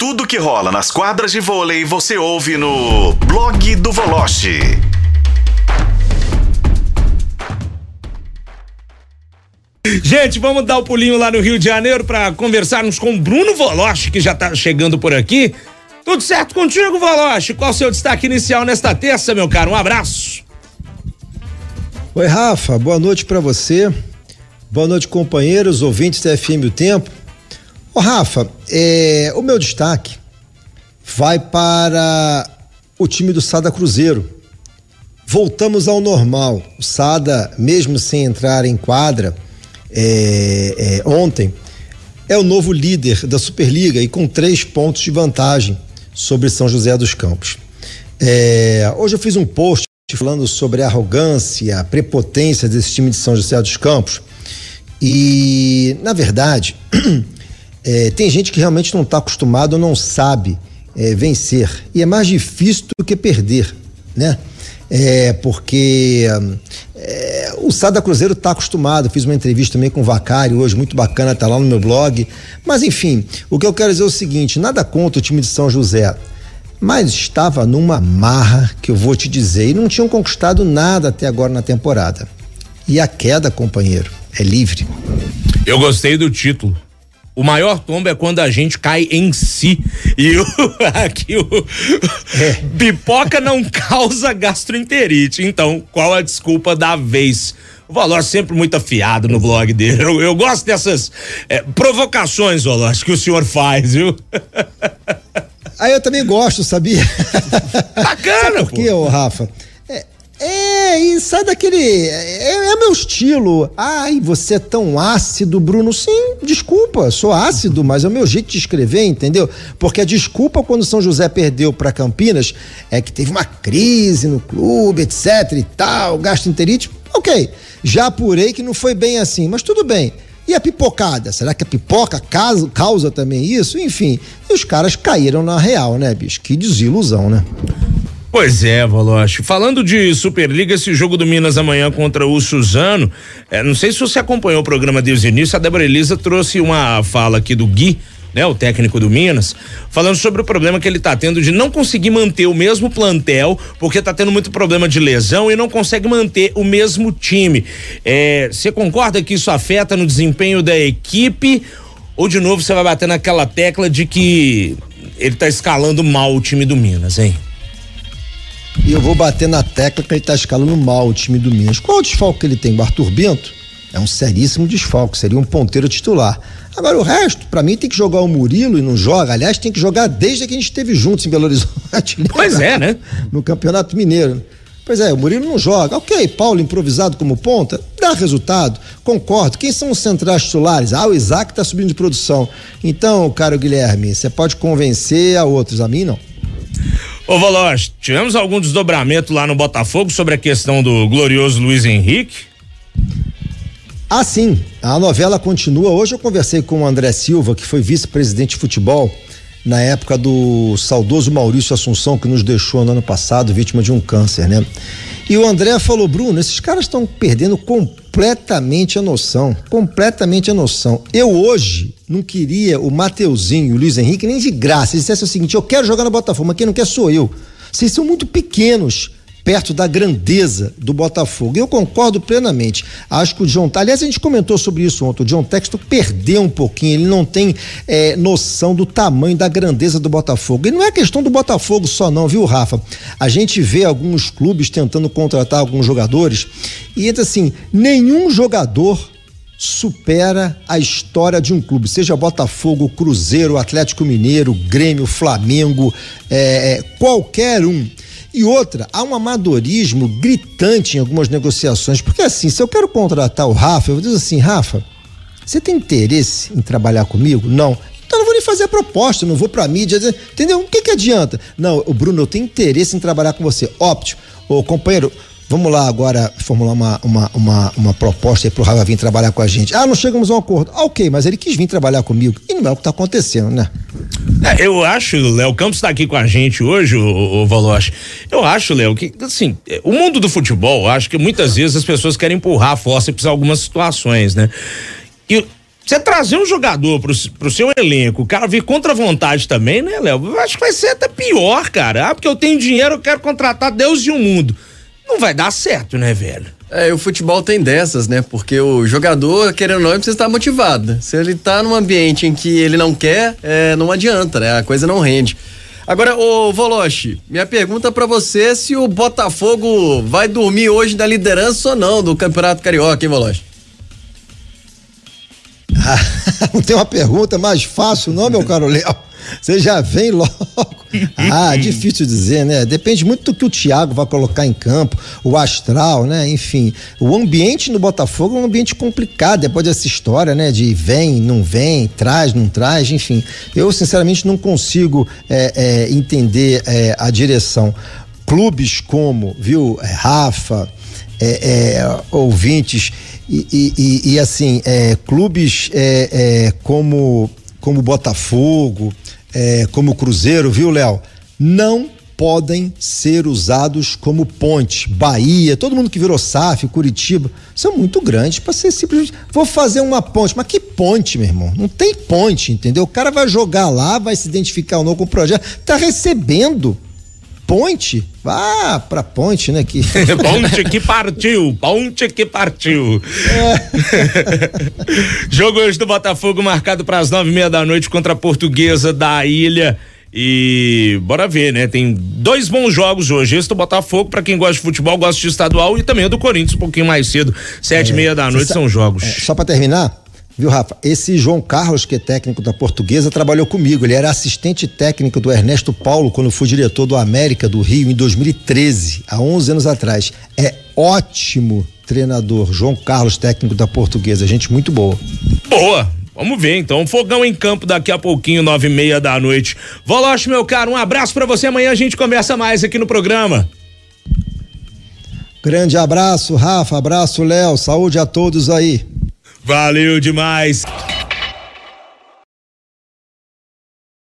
Tudo que rola nas quadras de vôlei você ouve no blog do Voloche. Gente, vamos dar o um pulinho lá no Rio de Janeiro para conversarmos com o Bruno Voloche, que já tá chegando por aqui. Tudo certo contigo, Voloche? Qual o seu destaque inicial nesta terça, meu caro? Um abraço. Oi, Rafa, boa noite para você. Boa noite, companheiros, ouvintes da FM O Tempo. Ô, Rafa, é, o meu destaque vai para o time do Sada Cruzeiro. Voltamos ao normal. O Sada, mesmo sem entrar em quadra é, é, ontem, é o novo líder da Superliga e com três pontos de vantagem sobre São José dos Campos. É, hoje eu fiz um post falando sobre a arrogância, a prepotência desse time de São José dos Campos. E, na verdade, é, tem gente que realmente não está acostumado não sabe é, vencer. E é mais difícil do que perder, né? É, porque é, o Sada Cruzeiro está acostumado. Fiz uma entrevista também com o Vacari hoje, muito bacana, tá lá no meu blog. Mas enfim, o que eu quero dizer é o seguinte: nada contra o time de São José mas estava numa marra que eu vou te dizer e não tinham conquistado nada até agora na temporada. E a queda, companheiro, é livre. Eu gostei do título. O maior tombo é quando a gente cai em si. E o, aqui o é. pipoca não causa gastroenterite. Então, qual a desculpa da vez? O Valor sempre muito afiado no blog dele. Eu, eu gosto dessas é, provocações, Valor, que o senhor faz, viu? Aí eu também gosto, sabia? Bacana, Sabe por quê, ô Rafa? É, e sai daquele. É, é, meu estilo. Ai, você é tão ácido, Bruno. Sim, desculpa, sou ácido, mas é o meu jeito de escrever, entendeu? Porque a desculpa quando São José perdeu para Campinas é que teve uma crise no clube, etc e tal, gasto interite. Ok, já apurei que não foi bem assim, mas tudo bem. E a pipocada? Será que a pipoca causa, causa também isso? Enfim, os caras caíram na real, né, bicho? Que desilusão, né? Pois é, Voloche. Falando de Superliga, esse jogo do Minas amanhã contra o Suzano, é, não sei se você acompanhou o programa desde o início, a Débora Elisa trouxe uma fala aqui do Gui, né, o técnico do Minas, falando sobre o problema que ele está tendo de não conseguir manter o mesmo plantel, porque está tendo muito problema de lesão e não consegue manter o mesmo time. É, você concorda que isso afeta no desempenho da equipe? Ou de novo você vai bater naquela tecla de que ele está escalando mal o time do Minas, hein? E eu vou bater na tecla que ele está escalando mal o time do Minas. Qual o desfalque que ele tem? O Arthur Bento? É um seríssimo desfalque, seria um ponteiro titular. Agora o resto, para mim, tem que jogar o Murilo e não joga. Aliás, tem que jogar desde que a gente esteve juntos em Belo Horizonte. Pois é, né? No Campeonato Mineiro. Pois é, o Murilo não joga. Ok, Paulo improvisado como ponta, dá resultado. Concordo. Quem são os centrais titulares? Ah, o Isaac está subindo de produção. Então, caro Guilherme, você pode convencer a outros, a mim não. Ô Valoz, tivemos algum desdobramento lá no Botafogo sobre a questão do glorioso Luiz Henrique? Ah, sim. A novela continua. Hoje eu conversei com o André Silva, que foi vice-presidente de futebol na época do saudoso Maurício Assunção, que nos deixou no ano passado, vítima de um câncer, né? E o André falou: Bruno, esses caras estão perdendo completamente a noção. Completamente a noção. Eu hoje não queria o Mateuzinho, o Luiz Henrique, nem de graça. Eles dissessem o seguinte: eu quero jogar no Botafogo, mas quem não quer sou eu. Vocês são muito pequenos perto da grandeza do Botafogo. Eu concordo plenamente. Acho que o John, aliás, a gente comentou sobre isso ontem. O John Texto perdeu um pouquinho, ele não tem é, noção do tamanho da grandeza do Botafogo. E não é questão do Botafogo só, não, viu, Rafa? A gente vê alguns clubes tentando contratar alguns jogadores e assim, nenhum jogador supera a história de um clube, seja Botafogo, Cruzeiro, Atlético Mineiro, Grêmio, Flamengo, é, é qualquer um e outra, há um amadorismo gritante em algumas negociações, porque assim, se eu quero contratar o Rafa, eu vou dizer assim, Rafa, você tem interesse em trabalhar comigo? Não. Então não vou nem fazer a proposta, não vou pra mídia, entendeu? O que que adianta? Não, o Bruno, eu tenho interesse em trabalhar com você. Óptimo. Ô, companheiro, Vamos lá agora formular uma, uma, uma, uma proposta aí pro Rafa vir trabalhar com a gente. Ah, não chegamos a um acordo. Ah, ok, mas ele quis vir trabalhar comigo. E não é o que está acontecendo, né? É, eu acho, Léo, Campos está aqui com a gente hoje, o, o Valoche. Eu acho, Léo, que assim, o mundo do futebol, acho que muitas vezes as pessoas querem empurrar a para algumas situações, né? E Você trazer um jogador pro, pro seu elenco, o cara vir contra a vontade também, né, Léo? Acho que vai ser até pior, cara. Ah, porque eu tenho dinheiro, eu quero contratar Deus e o mundo. Não vai dar certo, né, velho? É, o futebol tem dessas, né? Porque o jogador, querendo ou não, precisa estar motivado. Se ele tá num ambiente em que ele não quer, é, não adianta, né? A coisa não rende. Agora, ô Voloche, minha pergunta para você é se o Botafogo vai dormir hoje na liderança ou não do Campeonato Carioca, hein, Voloche? não tem uma pergunta mais fácil, não, meu caro Léo? Você já vem logo. Ah, difícil dizer, né? Depende muito do que o Thiago vai colocar em campo, o astral, né? Enfim, o ambiente no Botafogo é um ambiente complicado depois dessa história, né? De vem, não vem, traz, não traz, enfim. Eu, sinceramente, não consigo é, é, entender é, a direção. Clubes como, viu, é, Rafa, é, é, ouvintes, e, e, e, assim, clubes como como Botafogo, é, como Cruzeiro, viu, Léo? Não podem ser usados como ponte. Bahia, todo mundo que virou SAF, Curitiba, são muito grandes para ser simplesmente. Vou fazer uma ponte. Mas que ponte, meu irmão? Não tem ponte, entendeu? O cara vai jogar lá, vai se identificar ou não com o projeto, tá recebendo ponte, vá pra ponte, né? Que... ponte que partiu, ponte que partiu. É. Jogo hoje do Botafogo marcado para as nove e meia da noite contra a Portuguesa da Ilha. E bora ver, né? Tem dois bons jogos hoje. Esse do Botafogo, para quem gosta de futebol, gosta de estadual, e também o do Corinthians, um pouquinho mais cedo, sete é, e meia da noite são jogos. É, só para terminar, Viu, Rafa? Esse João Carlos, que é técnico da Portuguesa, trabalhou comigo. Ele era assistente técnico do Ernesto Paulo quando fui diretor do América do Rio em 2013, há 11 anos atrás. É ótimo treinador, João Carlos, técnico da Portuguesa. Gente muito boa. Boa, Vamos ver, então. Fogão em campo daqui a pouquinho, nove e meia da noite. Voloche, meu caro, um abraço para você. Amanhã a gente conversa mais aqui no programa. Grande abraço, Rafa. Abraço, Léo. Saúde a todos aí. Valeu demais.